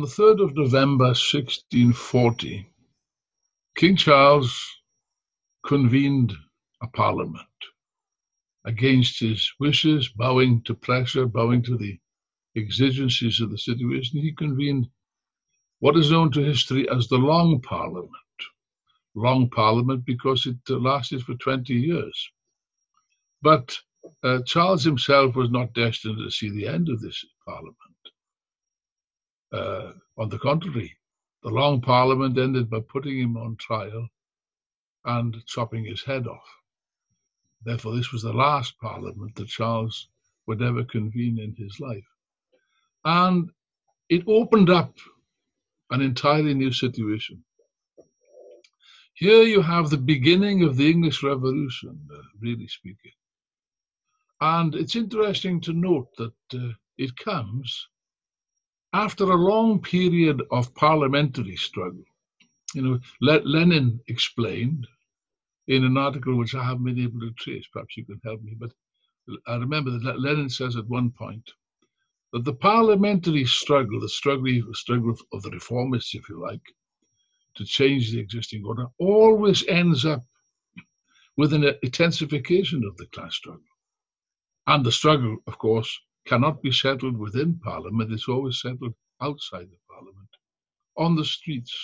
On the 3rd of November 1640, King Charles convened a parliament against his wishes, bowing to pressure, bowing to the exigencies of the situation. He convened what is known to history as the Long Parliament. Long Parliament because it lasted for 20 years. But uh, Charles himself was not destined to see the end of this parliament. Uh, on the contrary, the long parliament ended by putting him on trial and chopping his head off. Therefore, this was the last parliament that Charles would ever convene in his life. And it opened up an entirely new situation. Here you have the beginning of the English Revolution, uh, really speaking. And it's interesting to note that uh, it comes after a long period of parliamentary struggle. You know, Le- Lenin explained in an article which I haven't been able to trace, perhaps you can help me, but I remember that Lenin says at one point that the parliamentary struggle, the struggle, struggle of the reformists, if you like, to change the existing order, always ends up with an intensification of the class struggle. And the struggle, of course, cannot be settled within Parliament, it's always settled outside the Parliament, on the streets.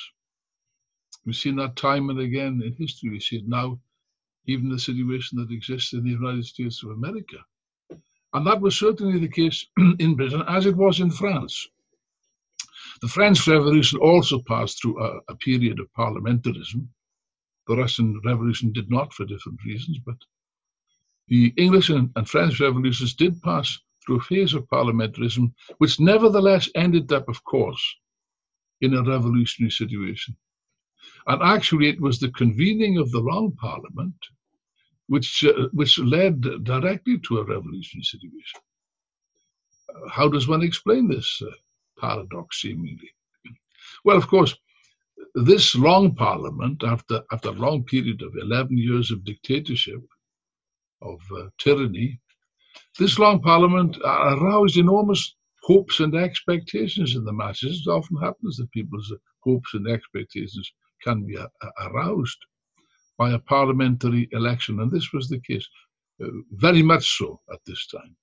We've seen that time and again in history. We see it now, even the situation that exists in the United States of America. And that was certainly the case in Britain, as it was in France. The French Revolution also passed through a, a period of parliamentarism. The Russian Revolution did not for different reasons, but the English and, and French revolutions did pass through a phase of parliamentarism, which nevertheless ended up, of course, in a revolutionary situation. And actually, it was the convening of the Long Parliament which, uh, which led directly to a revolutionary situation. Uh, how does one explain this uh, paradox, seemingly? Well, of course, this long parliament, after, after a long period of 11 years of dictatorship, of uh, tyranny, this long parliament aroused enormous hopes and expectations in the masses. It often happens that people's hopes and expectations can be aroused by a parliamentary election, and this was the case, uh, very much so at this time.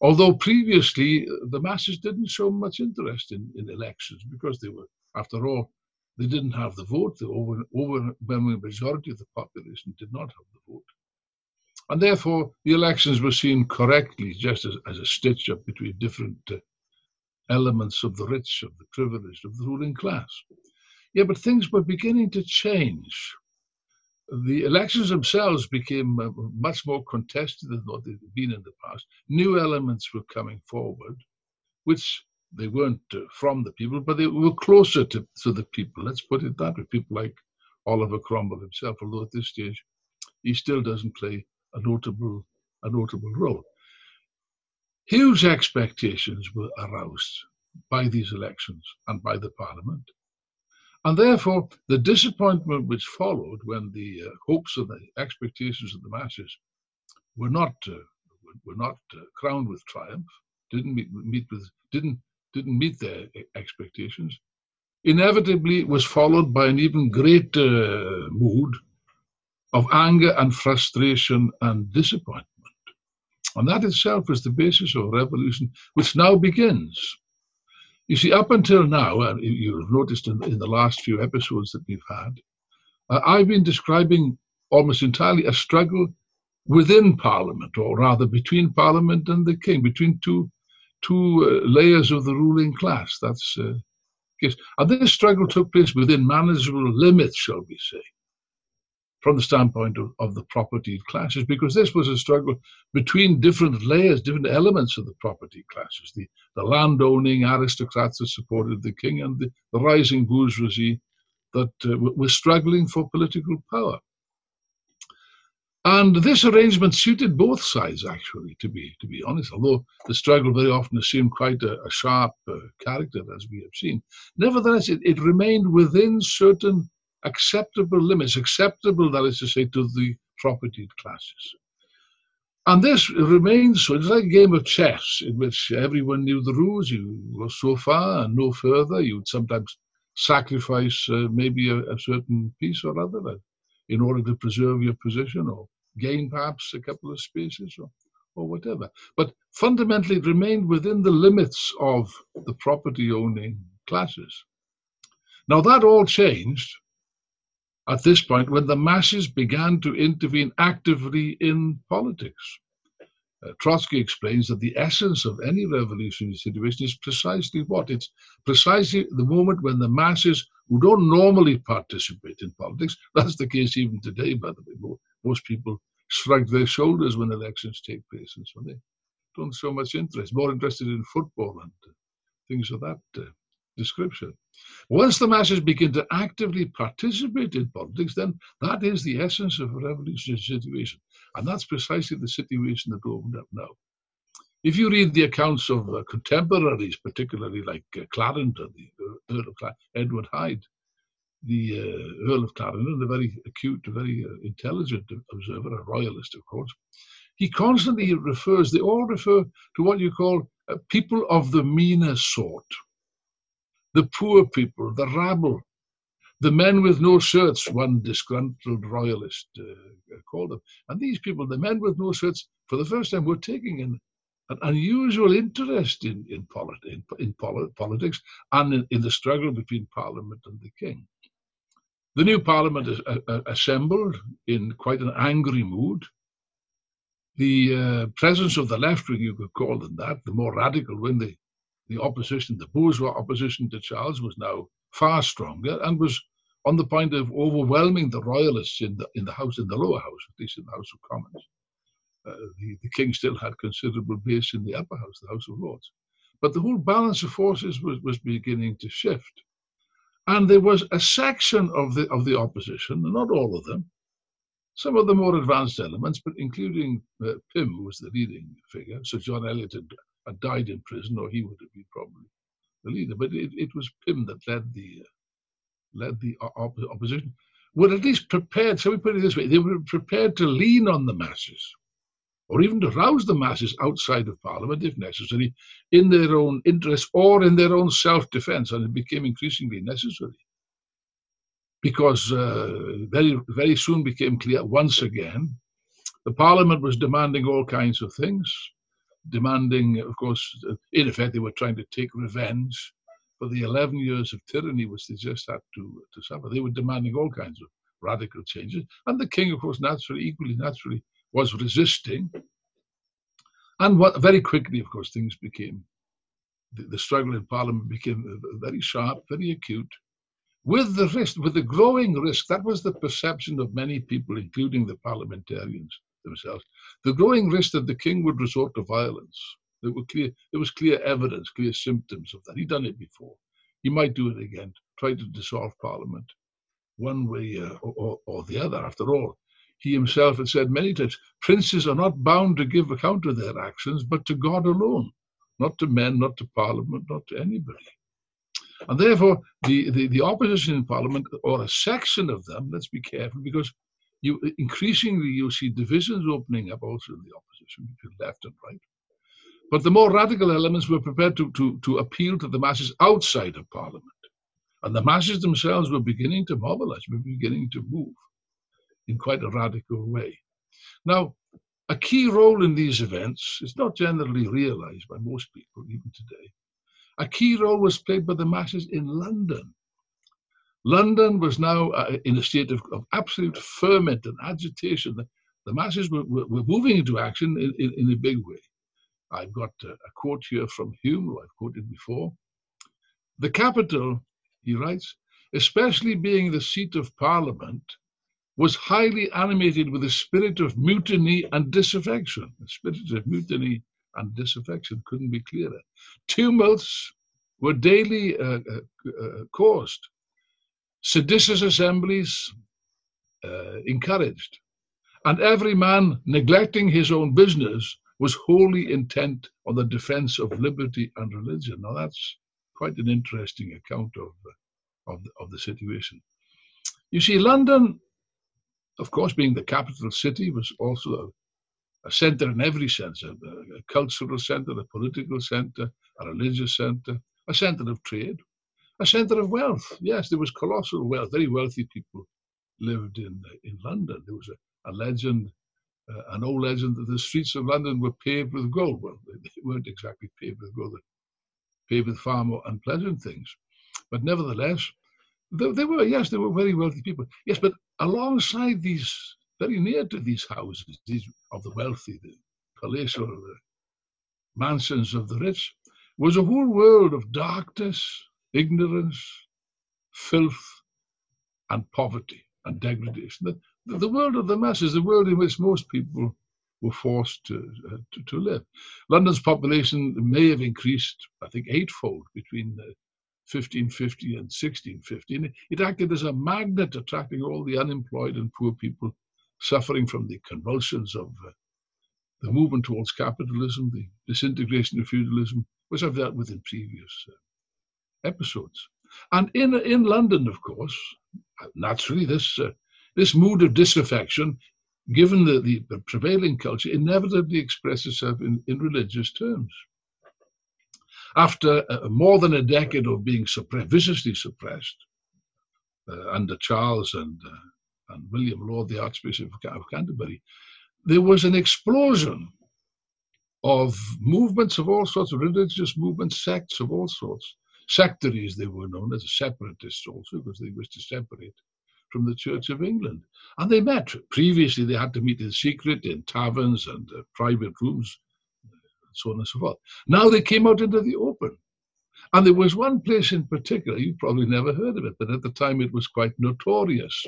Although previously uh, the masses didn't show much interest in, in elections because they were, after all, they didn't have the vote. The over, overwhelming majority of the population did not have the vote. And therefore, the elections were seen correctly just as, as a stitch up between different uh, elements of the rich, of the privileged, of the ruling class. Yeah, but things were beginning to change. The elections themselves became uh, much more contested than what they'd been in the past. New elements were coming forward, which they weren't uh, from the people, but they were closer to, to the people. Let's put it that way. People like Oliver Cromwell himself, although at this stage he still doesn't play a notable, a notable role. Huge expectations were aroused by these elections and by the parliament. And therefore, the disappointment which followed when the uh, hopes and the expectations of the masses were not uh, were not uh, crowned with triumph, didn't meet, meet with didn't didn't meet their expectations, inevitably was followed by an even greater mood of anger and frustration and disappointment. And that itself is the basis of a revolution, which now begins. You see, up until now, and you've noticed in, in the last few episodes that we've had, uh, I've been describing almost entirely a struggle within Parliament, or rather between Parliament and the King, between two two uh, layers of the ruling class. That's uh, yes. And this struggle took place within manageable limits, shall we say. From the standpoint of, of the propertied classes, because this was a struggle between different layers, different elements of the property classes the, the landowning aristocrats that supported the king and the, the rising bourgeoisie that uh, were struggling for political power. And this arrangement suited both sides, actually, to be to be honest. Although the struggle very often assumed quite a, a sharp uh, character, as we have seen, nevertheless, it, it remained within certain acceptable limits, acceptable, that is to say, to the propertied classes. And this remains so. It's like a game of chess in which everyone knew the rules. You go so far and no further. You would sometimes sacrifice uh, maybe a, a, certain piece or other in order to preserve your position or gain perhaps a couple of spaces or, or whatever. But fundamentally, it remained within the limits of the property owning classes. Now, that all changed at this point when the masses began to intervene actively in politics. Uh, Trotsky explains that the essence of any revolutionary situation is precisely what? It's precisely the moment when the masses who don't normally participate in politics, that's the case even today, by the way, most people shrug their shoulders when elections take place and so they don't show much interest, more interested in football and uh, things of that uh, description. Once the masses begin to actively participate in politics, then that is the essence of a revolutionary situation. And that's precisely the situation that opened up now. If you read the accounts of uh, contemporaries, particularly like uh, Clarendon, the uh, Earl of Clarendon, Edward Hyde, the uh, Earl of Clarendon, a very acute, very uh, intelligent observer, a royalist, of course, he constantly refers, they all refer to what you call uh, people of the meaner sort the poor people, the rabble, the men with no shirts, one disgruntled royalist uh, called them. And these people, the men with no shirts, for the first time were taking an, an unusual interest in, in, in, in politics and in, in, the struggle between Parliament and the King. The new Parliament is, uh, uh, assembled in quite an angry mood. The uh, presence of the left wing, you could call them that, the more radical wing, the the opposition, the bourgeois opposition to Charles, was now far stronger and was on the point of overwhelming the royalists in the in the house, in the lower house, at least in the House of Commons. Uh, the, the king still had considerable base in the upper house, the House of Lords. But the whole balance of forces was, was beginning to shift. And there was a section of the of the opposition, not all of them, some of the more advanced elements, but including uh, Pym, who was the leading figure. Sir John Eliot had had died in prison, or he would have been probably the leader. But it, it was Pym that led the uh, led the op- opposition. Were at least prepared. So we put it this way: they were prepared to lean on the masses, or even to rouse the masses outside of Parliament, if necessary, in their own interest or in their own self-defence, and it became increasingly necessary because uh, very very soon became clear once again the Parliament was demanding all kinds of things demanding, of course, uh, in effect, they were trying to take revenge for the 11 years of tyranny which they just had to, to suffer. They were demanding all kinds of radical changes. And the king, of course, naturally, equally naturally, was resisting. And what, very quickly, of course, things became, the, the struggle in Parliament became uh, uh, very sharp, very acute. With the risk, with the growing risk, that was the perception of many people, including the parliamentarians, themselves. The growing risk that the king would resort to violence. There, were clear, there was clear evidence, clear symptoms of that. He'd done it before. He might do it again, try to dissolve parliament one way uh, or, or the other. After all, he himself had said many times princes are not bound to give account of their actions, but to God alone, not to men, not to parliament, not to anybody. And therefore, the, the, the opposition in parliament, or a section of them, let's be careful, because you uh, increasingly you'll see divisions opening up also in the opposition between left and right. But the more radical elements were prepared to, to, to appeal to the masses outside of Parliament. And the masses themselves were beginning to mobilize, were beginning to move in quite a radical way. Now, a key role in these events is not generally realized by most people, even today. A key role was played by the masses in London London was now uh, in a state of, of, absolute ferment and agitation. The, the masses were, were, were, moving into action in, in, in, a big way. I've got a, a quote here from Hume, who I've quoted before. The capital, he writes, especially being the seat of parliament, was highly animated with a spirit of mutiny and disaffection. A spirit of mutiny and disaffection couldn't be clearer. Tumults were daily uh, uh, uh caused, seditious assemblies uh, encouraged, and every man neglecting his own business was wholly intent on the defense of liberty and religion. Now that's quite an interesting account of, uh, of, the, of the situation. You see, London of course, being the capital city was also a, a center in every sense a, a cultural center, a political center, a religious center, a center of trade, a center of wealth. Yes, there was colossal wealth. Very wealthy people lived in, in London. There was a, a legend, uh, an old legend, that the streets of London were paved with gold. Well, they weren't exactly paved with gold, they paved with far more unpleasant things. But nevertheless, they, they, were, yes, they were very wealthy people. Yes, but alongside these, very near to these houses, these of the wealthy, the palatial the mansions of the rich, was a whole world of darkness, ignorance, filth, and poverty and degradation. The, the world of the masses, the world in which most people were forced to, uh, to, to, live. London's population may have increased, I think, eightfold between 1550 and 1650. And it acted as a magnet, attracting all the unemployed and poor people suffering from the convulsions of uh, the movement towards capitalism, the disintegration of feudalism, which I've dealt with in previous uh, episodes. And in in London, of course, naturally, this uh, this mood of disaffection, given the, the, the prevailing culture, inevitably expresses itself in, in religious terms after uh, more than a decade of being suppressed, viciously suppressed uh, under Charles and, uh, and William Laud, the Archbishop of Canterbury, there was an explosion of movements of all sorts, religious movements, sects of all sorts. Sectaries, they were known as separatists also, because they wished to separate from the Church of England. And they met. Previously, they had to meet in secret in taverns and uh, private rooms so on and so forth. Now they came out into the open. And there was one place in particular, you probably never heard of it, but at the time it was quite notorious.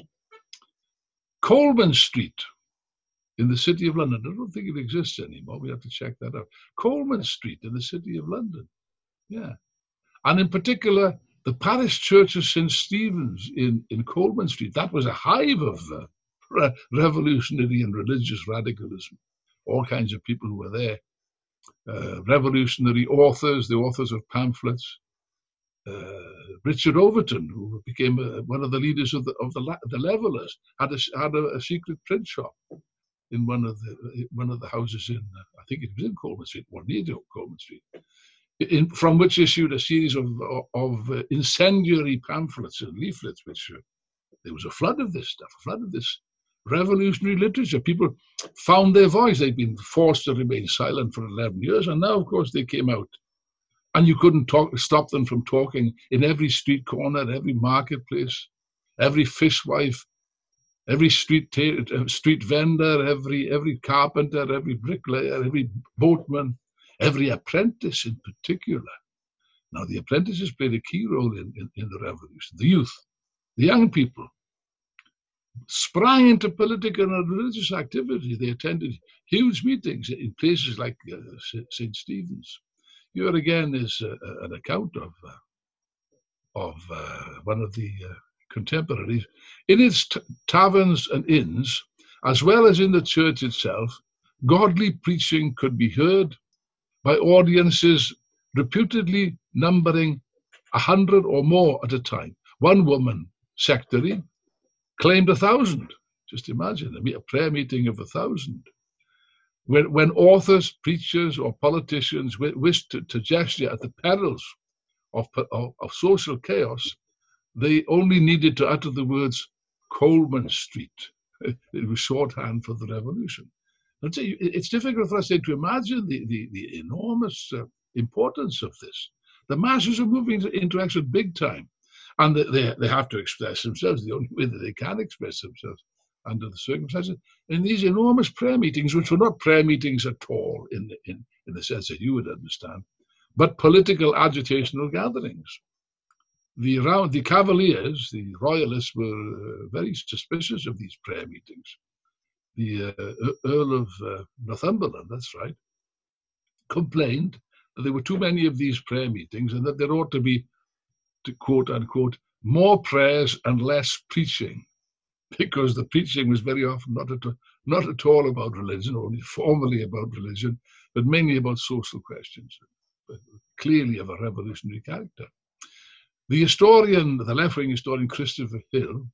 Coleman Street in the city of London. I don't think it exists anymore. We have to check that out. Coleman Street in the city of London. Yeah. And in particular, the parish church of St. Stephen's in, in Coleman Street. That was a hive of uh, re- revolutionary and religious radicalism. All kinds of people were there uh, revolutionary authors, the authors of pamphlets. Uh, Richard Overton, who became uh, one of the leaders of the of the, the Levelers, had a had a, a, secret print shop in one of the one of the houses in uh, I think it was in Coleman Street, or near Coleman Street, in, from which issued a series of of uh, incendiary pamphlets and leaflets, which uh, there was a flood of this stuff, a flood of this revolutionary literature. People found their voice. They'd been forced to remain silent for 11 years, and now, of course, they came out. And you couldn't talk, stop them from talking in every street corner, every marketplace, every fishwife, every street ta- uh, street vendor, every every carpenter, every bricklayer, every boatman, every apprentice in particular. Now, the apprentices played a key role in, in, in the revolution. The youth, the young people, sprang into political and religious activity. They attended huge meetings in places like uh, St. Stephen's. Here again is uh, an account of uh, of uh, one of the uh, contemporaries. In its t- taverns and inns, as well as in the church itself, godly preaching could be heard by audiences reputedly numbering a hundred or more at a time. One woman sectary claimed a thousand. Just imagine a prayer meeting of a thousand. When, when authors, preachers, or politicians wished to, to gesture at the perils of, of, of social chaos, they only needed to utter the words Coleman Street. It was shorthand for the revolution. It's difficult for us to imagine the, the, the enormous uh, importance of this. The masses are moving into action big time and they, they have to express themselves the only way that they can express themselves under the circumstances in these enormous prayer meetings, which were not prayer meetings at all in, in, in the sense that you would understand, but political agitational gatherings. the the Cavaliers, the royalists, were uh, very suspicious of these prayer meetings. The uh, Earl of uh, Northumberland, that's right, complained that there were too many of these prayer meetings and that there ought to be, to quote unquote, more prayers and less preaching, because the preaching was very often not at, not at all about religion, only formally about religion, but mainly about social questions, clearly of a revolutionary character. The historian, the left wing historian Christopher Hill,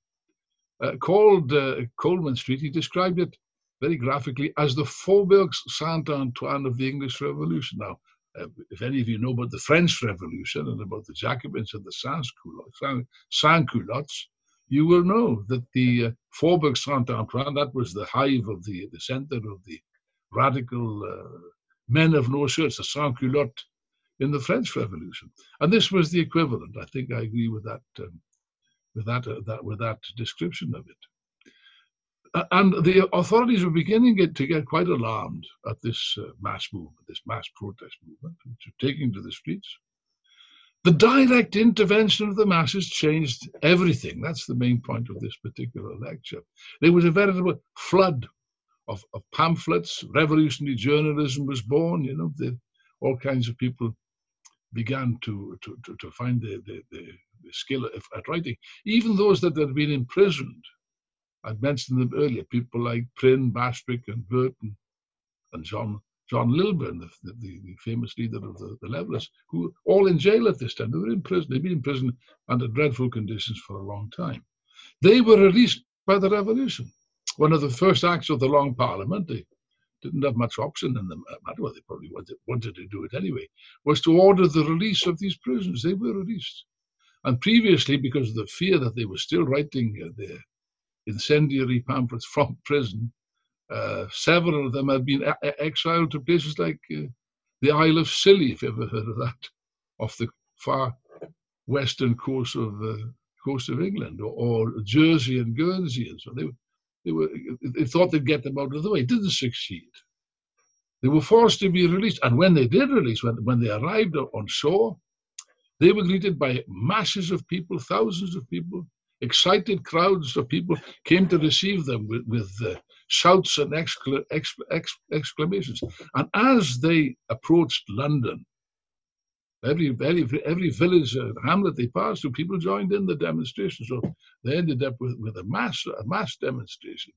uh, called uh, Coleman Street, he described it very graphically as the Faubourg Saint Antoine of the English Revolution. Now, uh, if any of you know about the French Revolution and about the Jacobins and the sans-culottes, you will know that the uh, Faubourg Saint Antoine, that was the hive of the, the center of the radical uh, men of no shirts, the sans-culottes in the French Revolution. And this was the equivalent. I think I agree with that, um, with that, uh, that, with that description of it. and the authorities were beginning to get quite alarmed at this uh, mass movement, this mass protest movement, which were taking to the streets. The direct intervention of the masses changed everything. That's the main point of this particular lecture. There was a veritable flood of, of pamphlets. Revolutionary journalism was born. You know, the, all kinds of people began to, to, to, to find the, the, the, the skill at, writing. Even those that had been imprisoned, I'd mentioned them earlier, people like Prynne, Bastwick, and Burton, and John John Lilburne, the, the, the, famous leader of the, the Levelers, who all in jail at this time. They were in prison. They'd been in prison under dreadful conditions for a long time. They were released by the revolution. One of the first acts of the Long Parliament, they didn't have much option in the matter, well, they probably wanted, to do it anyway, was to order the release of these prisoners. They were released. And previously, because of the fear that they were still writing uh, their incendiary pamphlets from prison, uh, several of them had been a- exiled to places like uh, the Isle of Scilly, if you ever heard of that, off the far western coast of uh, coast of England, or, or, Jersey and Guernsey, and so they they were they thought they'd get them out of the way. Didn't succeed. They were forced to be released, and when they did release, when when they arrived on shore, they were greeted by masses of people, thousands of people, excited crowds of people came to receive them with, with uh, shouts and excla- exclamations. And as they approached London, every every, every village and hamlet they passed through, people joined in the demonstration. So they ended up with, with a mass a mass demonstration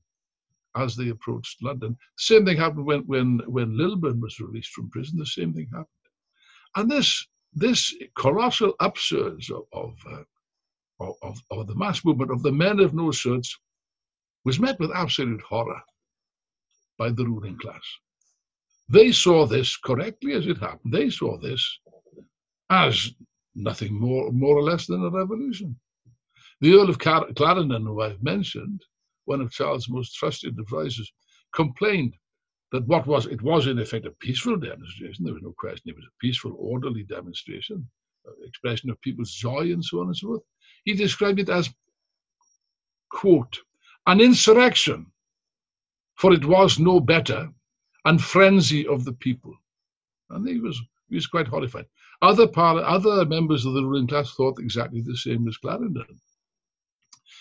as they approached London. Same thing happened when when when Lilburne was released from prison. The same thing happened, and this this colossal upsurge of of, uh, of, of the mass movement of the men of no shirts was met with absolute horror by the ruling class. They saw this correctly as it happened. They saw this as nothing more, more or less than a revolution. The Earl of Clarendon, who I've mentioned, one of Charles' most trusted advisers, complained that what was it was in effect a peaceful demonstration. There was no question. It was a peaceful, orderly demonstration, uh, expression of people's joy and so on and so forth. He described it as, quote, an insurrection, for it was no better, and frenzy of the people. And he was, he was quite horrified. Other, par- other members of the ruling class thought exactly the same as Clarendon.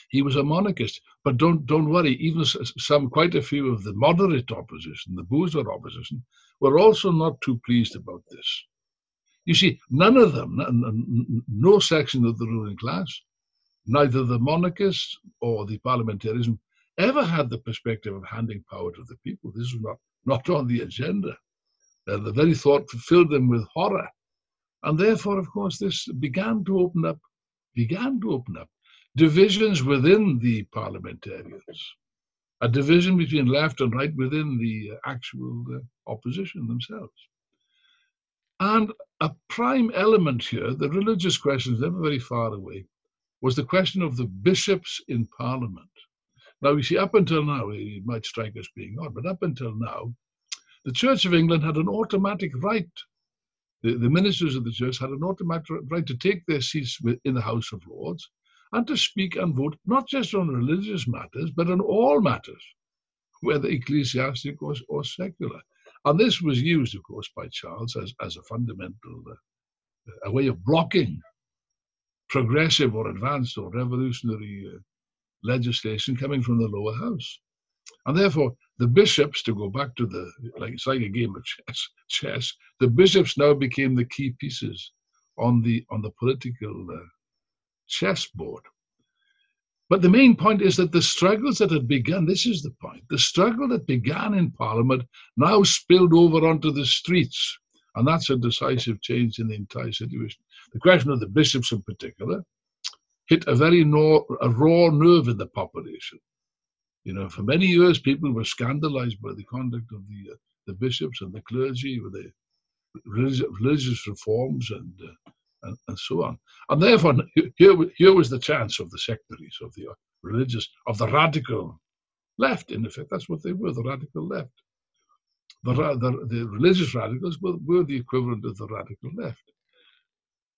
He was a monarchist, but don't don't worry. Even some, quite a few of the moderate opposition, the bourgeois opposition, were also not too pleased about this. You see, none of them, no section of the ruling class, neither the monarchists or the parliamentarism ever had the perspective of handing power to the people. This was not, not on the agenda. Uh, the very thought filled them with horror. And therefore, of course, this began to open up, began to open up divisions within the parliamentarians, a division between left and right within the actual uh, opposition themselves. And a prime element here, the religious question is never very far away, was the question of the bishops in Parliament. Now, you see, up until now, it might strike us being odd, but up until now, the Church of England had an automatic right. The, the ministers of the church had an automatic right to take their seats in the House of Lords and to speak and vote not just on religious matters, but on all matters, whether ecclesiastic or, or secular. And this was used, of course, by Charles as, as a fundamental uh, a way of blocking progressive or advanced or revolutionary uh, legislation coming from the lower house. And therefore, the bishops, to go back to the, like it's like a game of chess, chess the bishops now became the key pieces on the on the political uh, chessboard. But the main point is that the struggles that had begun, this is the point, the struggle that began in Parliament now spilled over onto the streets. And that's a decisive change in the entire situation. The question of the bishops in particular hit a very raw nerve in the population. You know, for many years, people were scandalized by the conduct of the, uh, the bishops and the clergy with the religious, religious reforms and, uh, and, and so on. And therefore, here, here was the chance of the sectaries, of the uh, religious, of the radical left, in effect. That's what they were, the radical left. The, the, the religious radicals were, were the equivalent of the radical left.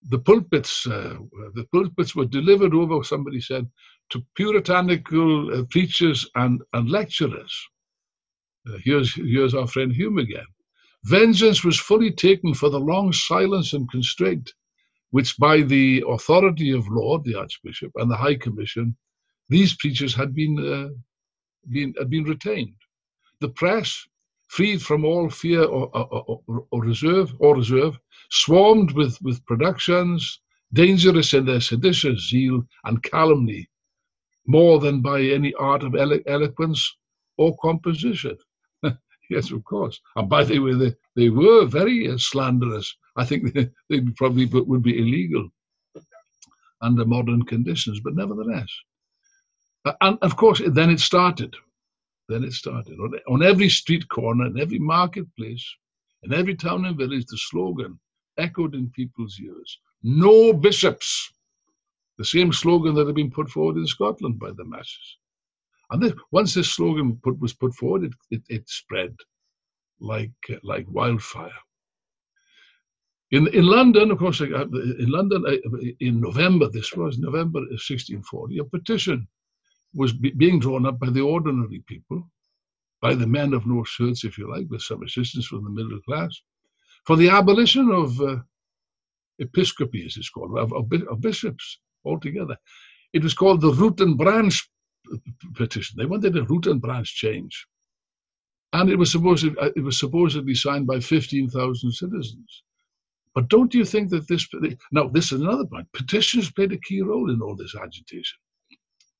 The pulpits, uh, the pulpits were delivered over, somebody said, to puritanical uh, preachers and, and lecturers. Uh, here's, here's our friend Hume again. Vengeance was fully taken for the long silence and constraint which by the authority of law, the Archbishop, and the High Commission, these preachers had been, uh, been, had been retained. The press, freed from all fear or, or, or, or, reserve, or reserve, swarmed with, with productions dangerous in their seditious zeal and calumny, more than by any art of elo- eloquence or composition. yes, of course. And by the way, they, they were very uh, slanderous I think they, probably would be illegal under modern conditions, but nevertheless. And of course, then it started. Then it started. On, on every street corner, in every marketplace, in every town and village, the slogan echoed in people's ears No bishops! The same slogan that had been put forward in Scotland by the masses. And this, once this slogan put, was put forward, it, it, it spread like, like wildfire. In, in London, of course, in London, in November, this was November 1640, a petition was being drawn up by the ordinary people, by the men of no shirts, if you like, with some assistance from the middle class, for the abolition of uh, episcopacy, as it's called, of, of, of bishops altogether. It was called the root and branch petition. They wanted a root and branch change. And it was, supposed, it was supposedly signed by 15,000 citizens. But don't you think that this, now this is another point, petitions played a key role in all this agitation.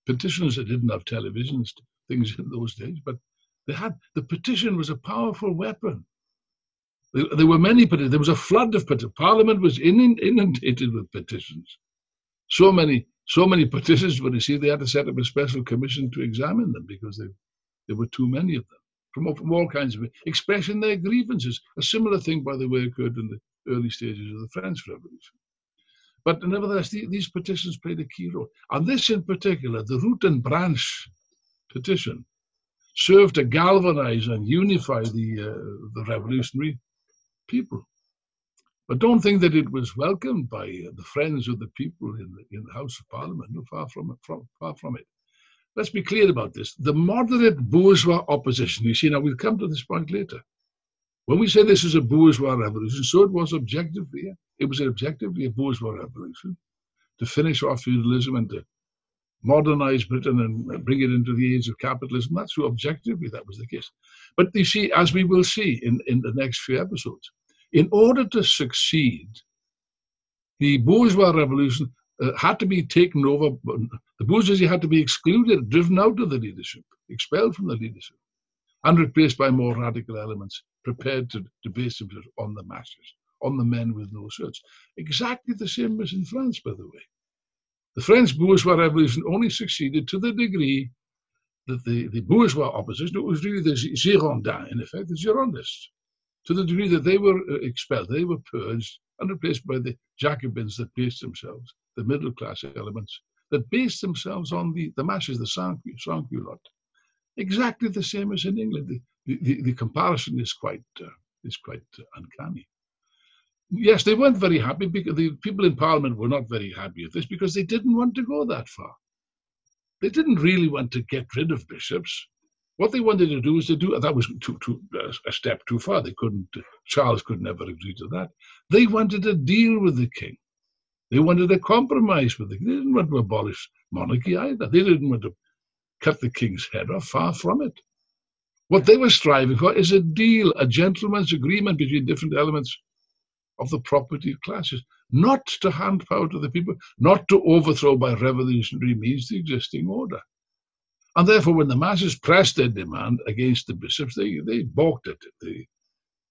Petitioners that didn't have televisions, things in those days, but they had, the petition was a powerful weapon. There were many petitions. There was a flood of petitions. Parliament was inundated with petitions. So many, so many petitions you see, They had to set up a special commission to examine them because they, there were too many of them from, from all kinds of expressing their grievances. A similar thing, by the way, occurred in the early stages of the French Revolution. But nevertheless, the, these petitions played a key role. And this in particular, the root and branch petition, served to galvanize and unify the, uh, the revolutionary people. But don't think that it was welcomed by uh, the friends of the people in the, in the House of Parliament. No, far from it. From, far from it. Let's be clear about this. The moderate bourgeois opposition, you see, now we'll come to this point later. When we say this is a bourgeois revolution, so it was objectively, it was objectively a bourgeois revolution to finish off feudalism and to modernize Britain and bring it into the age of capitalism. That's true. Objectively, that was the case. But you see, as we will see in, in the next few episodes, in order to succeed, the bourgeois revolution uh, had to be taken over. The bourgeoisie had to be excluded, driven out of the leadership, expelled from the leadership, and replaced by more radical elements prepared to, to base themselves on the masses, on the men with no shirts. Exactly the same as in France, by the way. The French bourgeois revolution only succeeded to the degree that the, the bourgeois opposition, it was really the Girondins, in effect, the Girondists, to the degree that they were uh, expelled, they were purged and replaced by the Jacobins that based themselves, the middle class elements, that based themselves on the, the masses, the sans-culottes. Exactly the same as in England. The, the, the comparison is quite uh, is quite uncanny. Yes, they weren't very happy because the people in Parliament were not very happy with this because they didn't want to go that far. They didn't really want to get rid of bishops. What they wanted to do was to do that was too, too, uh, a step too far. They couldn't. Charles could never agree to that. They wanted to deal with the king. They wanted a compromise with the king. They didn't want to abolish monarchy either. They didn't want to cut the king's head off, far from it. What they were striving for is a deal, a gentleman's agreement between different elements of the property classes, not to hand power to the people, not to overthrow by revolutionary means the existing order. And therefore, when the masses pressed their demand against the bishops, they, they balked at it. They,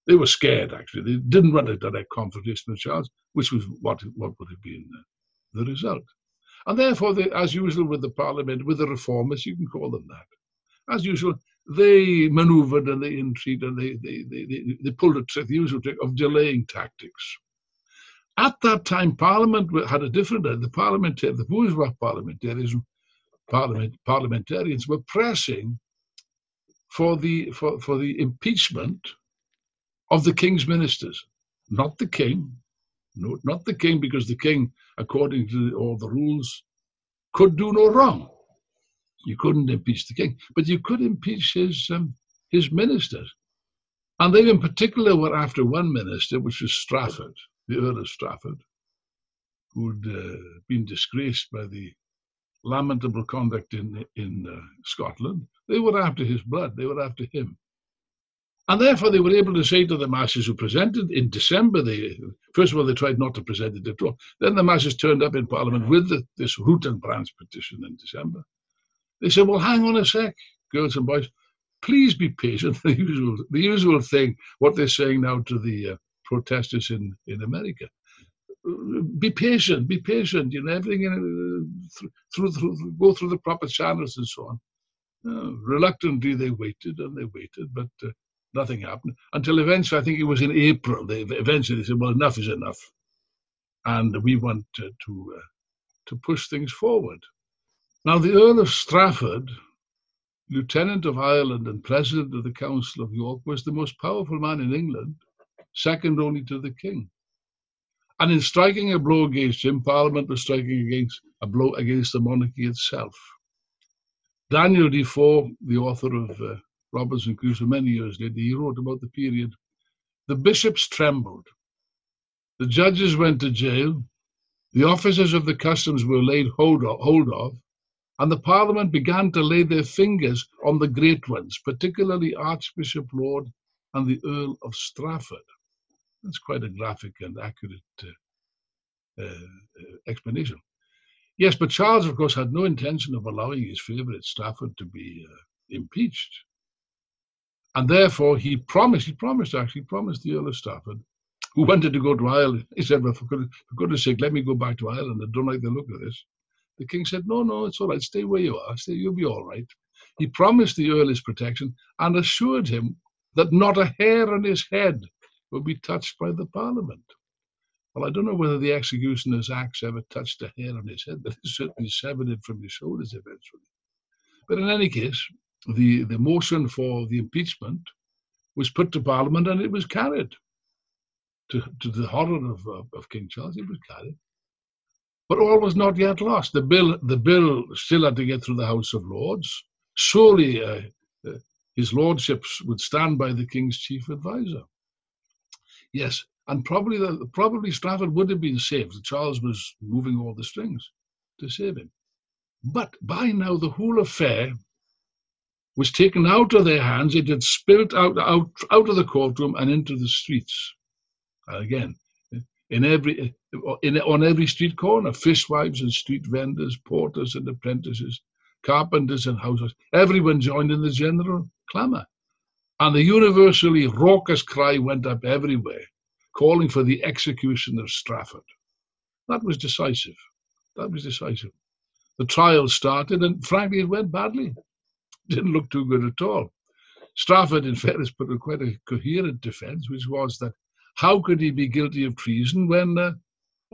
they were scared, actually. They didn't want a direct confrontation with Charles, which was what, what would have been the, the result. And therefore, they, as usual with the parliament, with the reformers, you can call them that, as usual, they maneuvered and they intrigued and they, they, they, they, they pulled a trick, the usual trick of delaying tactics. At that time, Parliament had a different, uh, the parliamentary, the bourgeois parliamentarism, parliament, parliamentarians were pressing for the, for, for the impeachment of the king's ministers, not the king, no, not the king, because the king, according to all the rules, could do no wrong. You couldn't impeach the king, but you could impeach his um, his ministers. And they, in particular, were after one minister, which was Strafford, the Earl of Strafford, who'd uh, been disgraced by the lamentable conduct in in uh, Scotland. They were after his blood. They were after him. And therefore, they were able to say to the masses who presented in December, they, first of all, they tried not to present it at all. Then the masses turned up in Parliament with the, this root and branch petition in December. They said, well, hang on a sec, girls and boys. Please be patient. The usual, the usual thing, what they're saying now to the uh, protesters in, in America. Be patient, be patient. You know, everything uh, through, through, go through the proper channels and so on. Uh, reluctantly, they waited and they waited, but uh, nothing happened until eventually, I think it was in April, they eventually said, well, enough is enough. And we want to, to, uh, to push things forward. Now, the Earl of Strafford, Lieutenant of Ireland and President of the Council of York, was the most powerful man in England, second only to the King. And in striking a blow against him, Parliament was striking against a blow against the monarchy itself. Daniel Defoe, the author of uh, Robinson Crusoe, many years later, he wrote about the period. The bishops trembled. The judges went to jail. The officers of the customs were laid hold of, hold of, and the Parliament began to lay their fingers on the great ones, particularly Archbishop Laud and the Earl of Strafford. That's quite a graphic and accurate uh, uh, explanation. Yes, but Charles, of course, had no intention of allowing his favourite Strafford to be uh, impeached. And therefore, he promised, he promised actually, promised the Earl of Strafford, who wanted to go to Ireland. He said, Well, for, goodness, for goodness sake, let me go back to Ireland. I don't like the look of this. The king said, No, no, it's all right. Stay where you are. Stay, you'll be all right. He promised the Earl his protection and assured him that not a hair on his head would be touched by the Parliament. Well, I don't know whether the executioner's axe ever touched a hair on his head, but it certainly severed it from his shoulders eventually. But in any case, the, the motion for the impeachment was put to Parliament and it was carried. To, to the horror of, of, of King Charles, it was carried. But all was not yet lost. The bill, the bill still had to get through the House of Lords. Surely uh, uh, his lordships would stand by the king's chief advisor. Yes, and probably the, probably Strafford would have been saved. Charles was moving all the strings to save him. But by now the whole affair was taken out of their hands. It had spilt out, out, out of the courtroom and into the streets. Again, in every, in, on every street corner, fishwives and street vendors, porters and apprentices, carpenters and housewives, everyone joined in the general clamour. And the universally raucous cry went up everywhere, calling for the execution of Strafford. That was decisive. That was decisive. The trial started, and frankly, it went badly didn't look too good at all. Strafford, in fairness, put a quite a coherent defence, which was that how could he be guilty of treason when uh,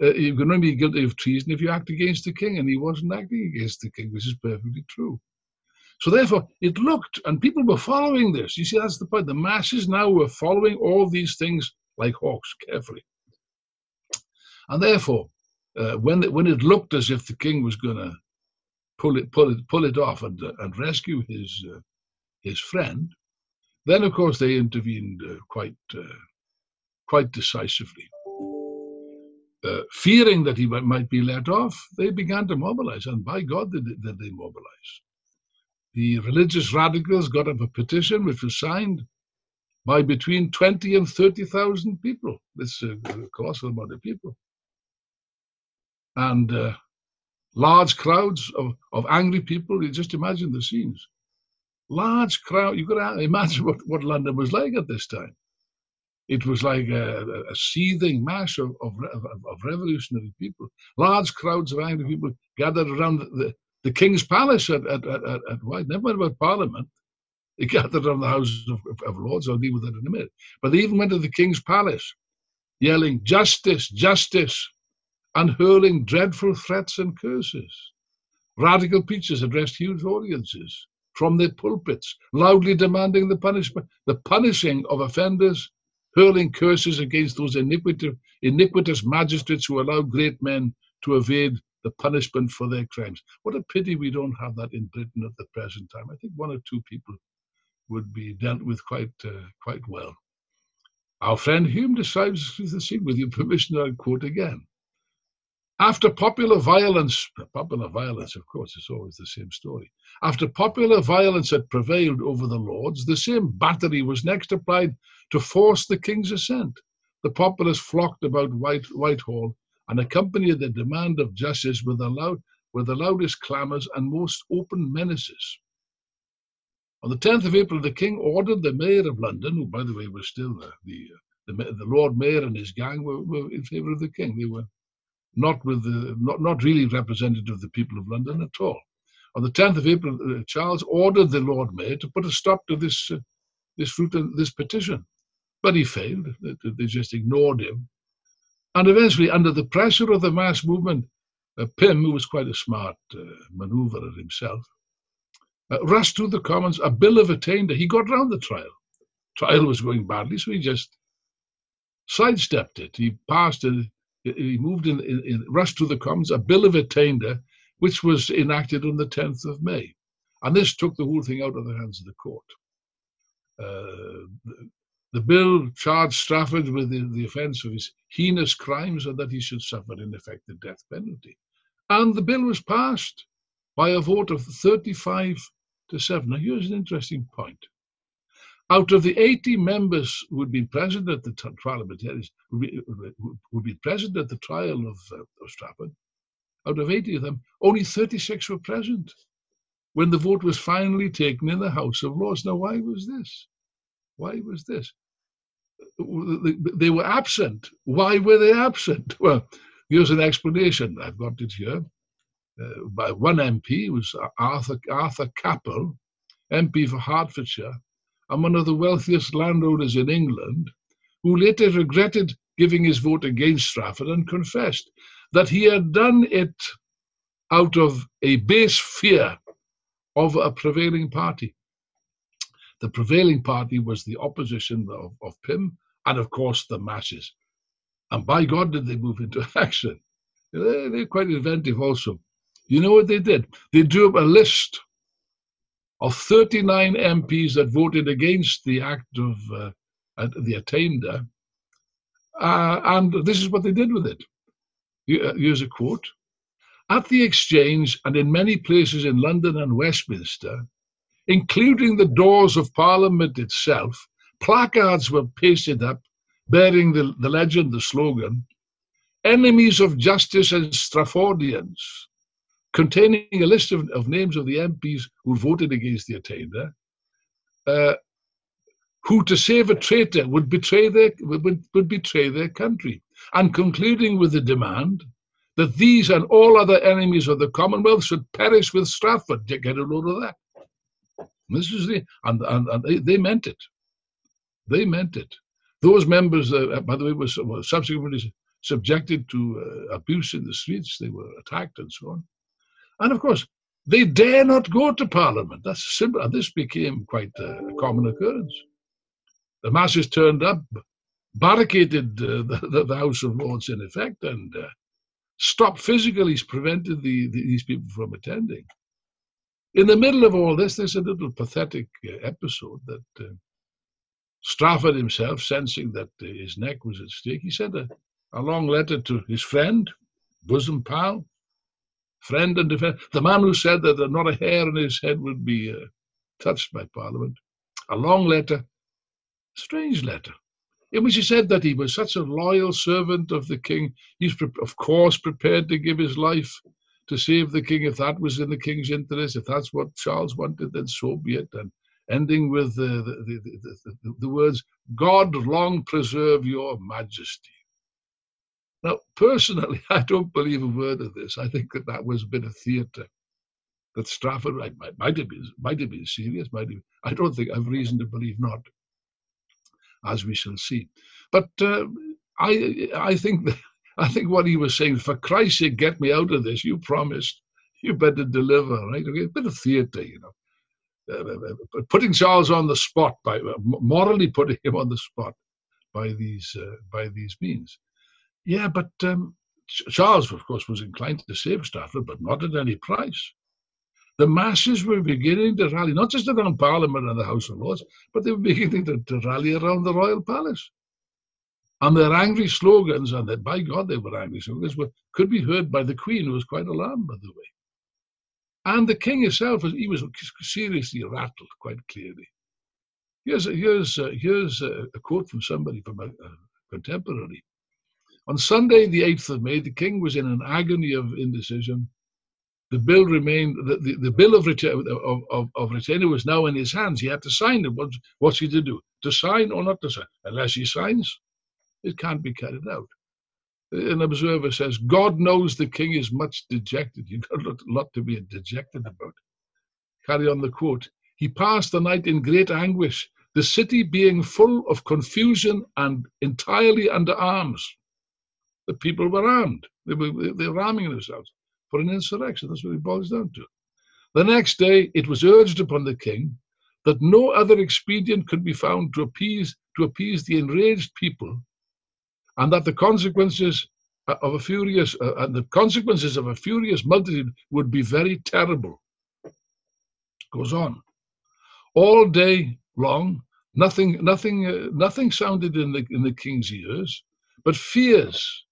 uh, you can only be guilty of treason if you act against the king, and he wasn't acting against the king, which is perfectly true. So therefore, it looked, and people were following this. You see, that's the point. The masses now were following all these things like hawks carefully, and therefore, uh, when when it looked as if the king was going to pull it, pull it, pull it off and, uh, and rescue his, uh, his friend. Then, of course, they intervened uh, quite, uh, quite decisively. uh, fearing that he might be let off, they began to mobilize, and by God did, did they mobilize. The religious radicals got up a petition which was signed by between 20 and 30,000 people. This is a colossal amount of people. And uh, large crowds of, of angry people. You just imagine the scenes. Large crowd. You could imagine what, what London was like at this time. It was like a, a seething mass of, of, of, revolutionary people. Large crowds of angry people gathered around the, the King's Palace at, at, at, at White. Never mind about Parliament. They gathered around the House of, of Lords. I'll deal with that in a minute. But they even went to the King's Palace, yelling, Justice, justice, and hurling dreadful threats and curses. Radical preachers addressed huge audiences from their pulpits, loudly demanding the punishment, the punishing of offenders hurling curses against those iniquitous, iniquitous magistrates who allow great men to evade the punishment for their crimes. What a pity we don't have that in Britain at the present time. I think one or two people would be dealt with quite uh, quite well. Our friend Hume describes the scene, with your permission, I'll quote again. After popular violence, popular violence, of course, is always the same story. After popular violence had prevailed over the Lords, the same battery was next applied to force the king's assent. The populace flocked about White, Whitehall and accompanied the demand of justice with the, loud, with the loudest clamours and most open menaces. On the 10th of April, the king ordered the mayor of London, who, by the way, was still uh, the, the, the Lord Mayor and his gang, were, were in favour of the king. They were not with the, not, not really representative of the people of London at all. On the 10th of April, uh, Charles ordered the Lord Mayor to put a stop to this uh, this route and this petition, but he failed. They just ignored him, and eventually, under the pressure of the mass movement, uh, Pym, who was quite a smart uh, manoeuvrer himself, uh, rushed through the Commons a bill of attainder. He got round the trial. Trial was going badly, so he just sidestepped it. He passed a he moved in, in, in rushed to the Commons a bill of attainder, which was enacted on the 10th of May. And this took the whole thing out of the hands of the court. Uh, the, the, bill charged Strafford with the, the offence of his heinous crimes and that he should suffer, in effect, the death penalty. And the bill was passed by a vote of 35 to 7. Now, here's an interesting point. Out of the 80 members who present at the trial of Materis, who had been present at the trial of, uh, of Strafford, out of 80 of them, only 36 were present when the vote was finally taken in the House of Lords. Now, why was this? Why was this? They were absent. Why were they absent? Well, here's an explanation. I've got it here. Uh, by one MP was Arthur Arthur Capel, MP for Hertfordshire, and one of the wealthiest landowners in England, who later regretted giving his vote against Strafford and confessed that he had done it out of a base fear of a prevailing party. The prevailing party was the opposition of, of Pym and, of course, the masses. And by God, did they move into action. They're, they're quite inventive also. You know what they did? They drew up a list of 39 MPs that voted against the act of uh, the attainder. Uh, and this is what they did with it. Uh, here's a quote. At the Exchange and in many places in London and Westminster, including the doors of Parliament itself, placards were pasted up bearing the, the legend, the slogan, Enemies of Justice and Straffordians containing a list of, of names of the MPs who voted against the attainder, uh, who, to save a traitor, would betray their would, would betray their country, and concluding with the demand that these and all other enemies of the Commonwealth should perish with Strafford. Get a load of that. This is the and, and, and they, they meant it. They meant it. Those members, uh, by the way, were, were subsequently subjected to uh, abuse in the streets. They were attacked and so on. And of course, they dare not go to Parliament. That's simple. And this became quite a common occurrence. The masses turned up, barricaded uh, the, the, House of Lords in effect, and uh, stopped physically, prevented the, the, these people from attending. In the middle of all this, there's a little pathetic uh, episode that uh, Strafford himself, sensing that his neck was at stake, he sent a, a long letter to his friend, bosom pal, friend and defender, the man who said that not a hair in his head would be uh, touched by Parliament. A long letter, strange letter, in which he said that he was such a loyal servant of the king. He's, of course, prepared to give his life to save the king if that was in the king's interest. If that's what Charles wanted, then so be it. And ending with the, the, the, the, the words, God long preserve your majesty. Now, personally, I don't believe a word of this. I think that that was a bit of theatre. That Strafford might, might, might, have been might have been serious. Might have, I don't think I've reason to believe not, as we shall see. But uh, I I think that, I think what he was saying, for Christ's sake, get me out of this. You promised. You better deliver, right? Okay, a bit of theatre, you know. Uh, uh, uh putting Charles on the spot by uh, morally putting him on the spot by these uh, by these means. Yeah, but um, Charles, of course, was inclined to save Strafford, but not at any price. The masses were beginning to rally, not just around Parliament and the House of Lords, but they were beginning to, to rally around the royal palace. And their angry slogans, and that by God they were angry slogans, were, could be heard by the Queen, who was quite alarmed, by the way. And the King himself, he was seriously rattled, quite clearly. Here's, here's, uh, here's a, a, quote from somebody, from a, a contemporary. On Sunday, the 8th of May, the king was in an agony of indecision. The bill remained, the, the, the bill of, of, of, of retainer was now in his hands. He had to sign it. What, what's he to do? To sign or not to sign? Unless he signs, it can't be carried out. An observer says, God knows the king is much dejected. You've got a lot to be dejected about. Carry on the quote. He passed the night in great anguish, the city being full of confusion and entirely under arms the people were armed. They were, they were arming themselves for an insurrection. That's what it boils down to. The next day, it was urged upon the king that no other expedient could be found to appease to appease the enraged people, and that the consequences of a furious uh, and the consequences of a furious multitude would be very terrible. Goes on. All day long, nothing, nothing, uh, nothing sounded in the in the king's ears, but fears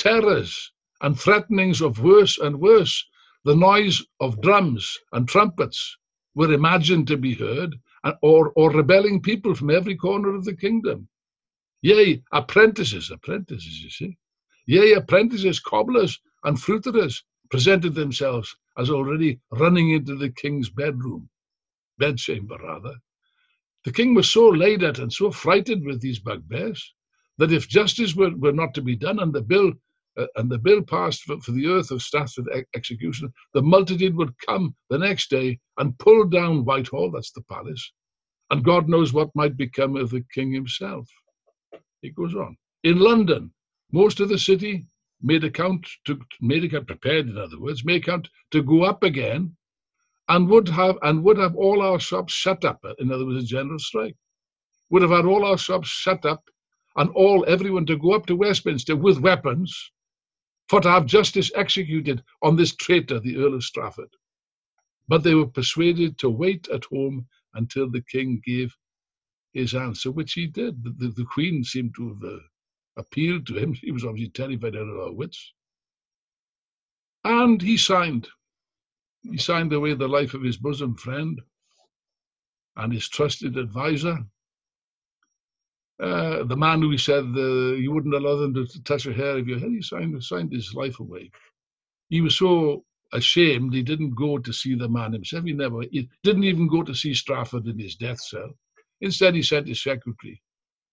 terrors and threatenings of worse and worse. The noise of drums and trumpets were imagined to be heard, and, or, or rebelling people from every corner of the kingdom. Yea, apprentices, apprentices, you see. Yea, apprentices, cobblers, and fruiterers presented themselves as already running into the king's bedroom, bedchamber rather. The king was so laid at and so frightened with these bugbears that if justice were, were not to be done and the bill uh, and the bill passed for, for the Earl of Strafford execution, the multitude would come the next day and pull down Whitehall, that's the palace, and God knows what might become of the king himself. He goes on. In London, most of the city made account to made account prepared, in other words, made account to go up again, and would have and would have all our shops shut up. In other words, a general strike. Would have had all our shops shut up, and all everyone to go up to Westminster with weapons for to have justice executed on this traitor, the Earl of Strafford. But they were persuaded to wait at home until the king gave his answer, which he did. The, the, the queen seemed to have uh, appealed to him. He was obviously terrified out of her wits. And he signed. He signed away the life of his bosom friend and his trusted advisor, uh, the man who said uh, you wouldn't allow them to, to touch your hair if your head, he signed, signed his life away. He was so ashamed he didn't go to see the man himself. He never, he didn't even go to see Strafford in his death cell. Instead, he sent his secretary,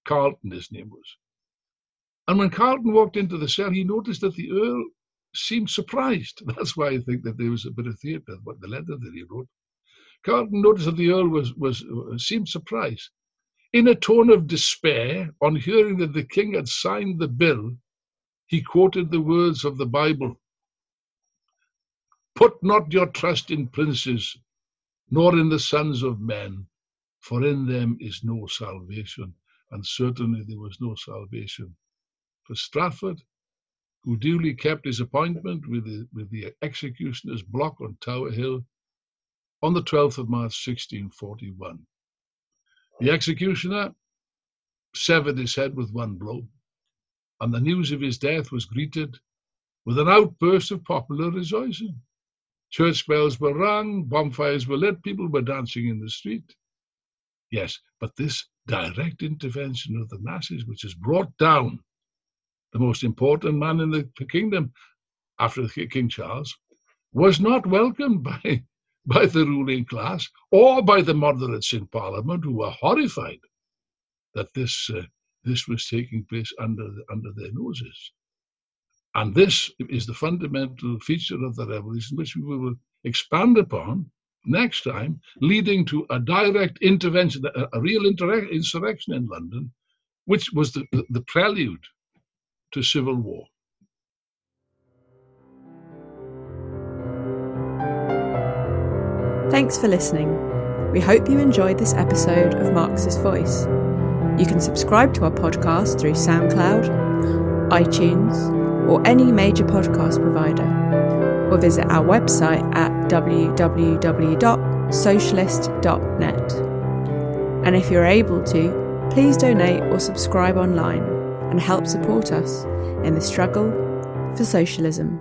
Carleton, his name was. And when Carleton walked into the cell, he noticed that the Earl seemed surprised. That's why I think that there was a bit of theatre, what the letter that he wrote. Carleton noticed that the Earl was, was seemed surprised. In a tone of despair, on hearing that the king had signed the bill, he quoted the words of the Bible Put not your trust in princes, nor in the sons of men, for in them is no salvation. And certainly there was no salvation for Strafford, who duly kept his appointment with the, with the executioner's block on Tower Hill on the 12th of March 1641. The executioner severed his head with one blow. and the news of his death was greeted with an outburst of popular rejoicing. Church bells were rung, bonfires were lit, people were dancing in the street. Yes, but this direct intervention of the masses, which has brought down the most important man in the kingdom after King Charles, was not welcomed by, by the ruling class or by the moderates in Parliament, who were horrified that this, uh, this was taking place under, under their noses. And this is the fundamental feature of the revolution, which we will expand upon next time, leading to a direct intervention, a, a real insurrection in London, which was the, the, the prelude to civil war. Thanks for listening. We hope you enjoyed this episode of Marxist Voice. You can subscribe to our podcast through SoundCloud, iTunes, or any major podcast provider, or visit our website at www.socialist.net. And if you're able to, please donate or subscribe online and help support us in the struggle for socialism.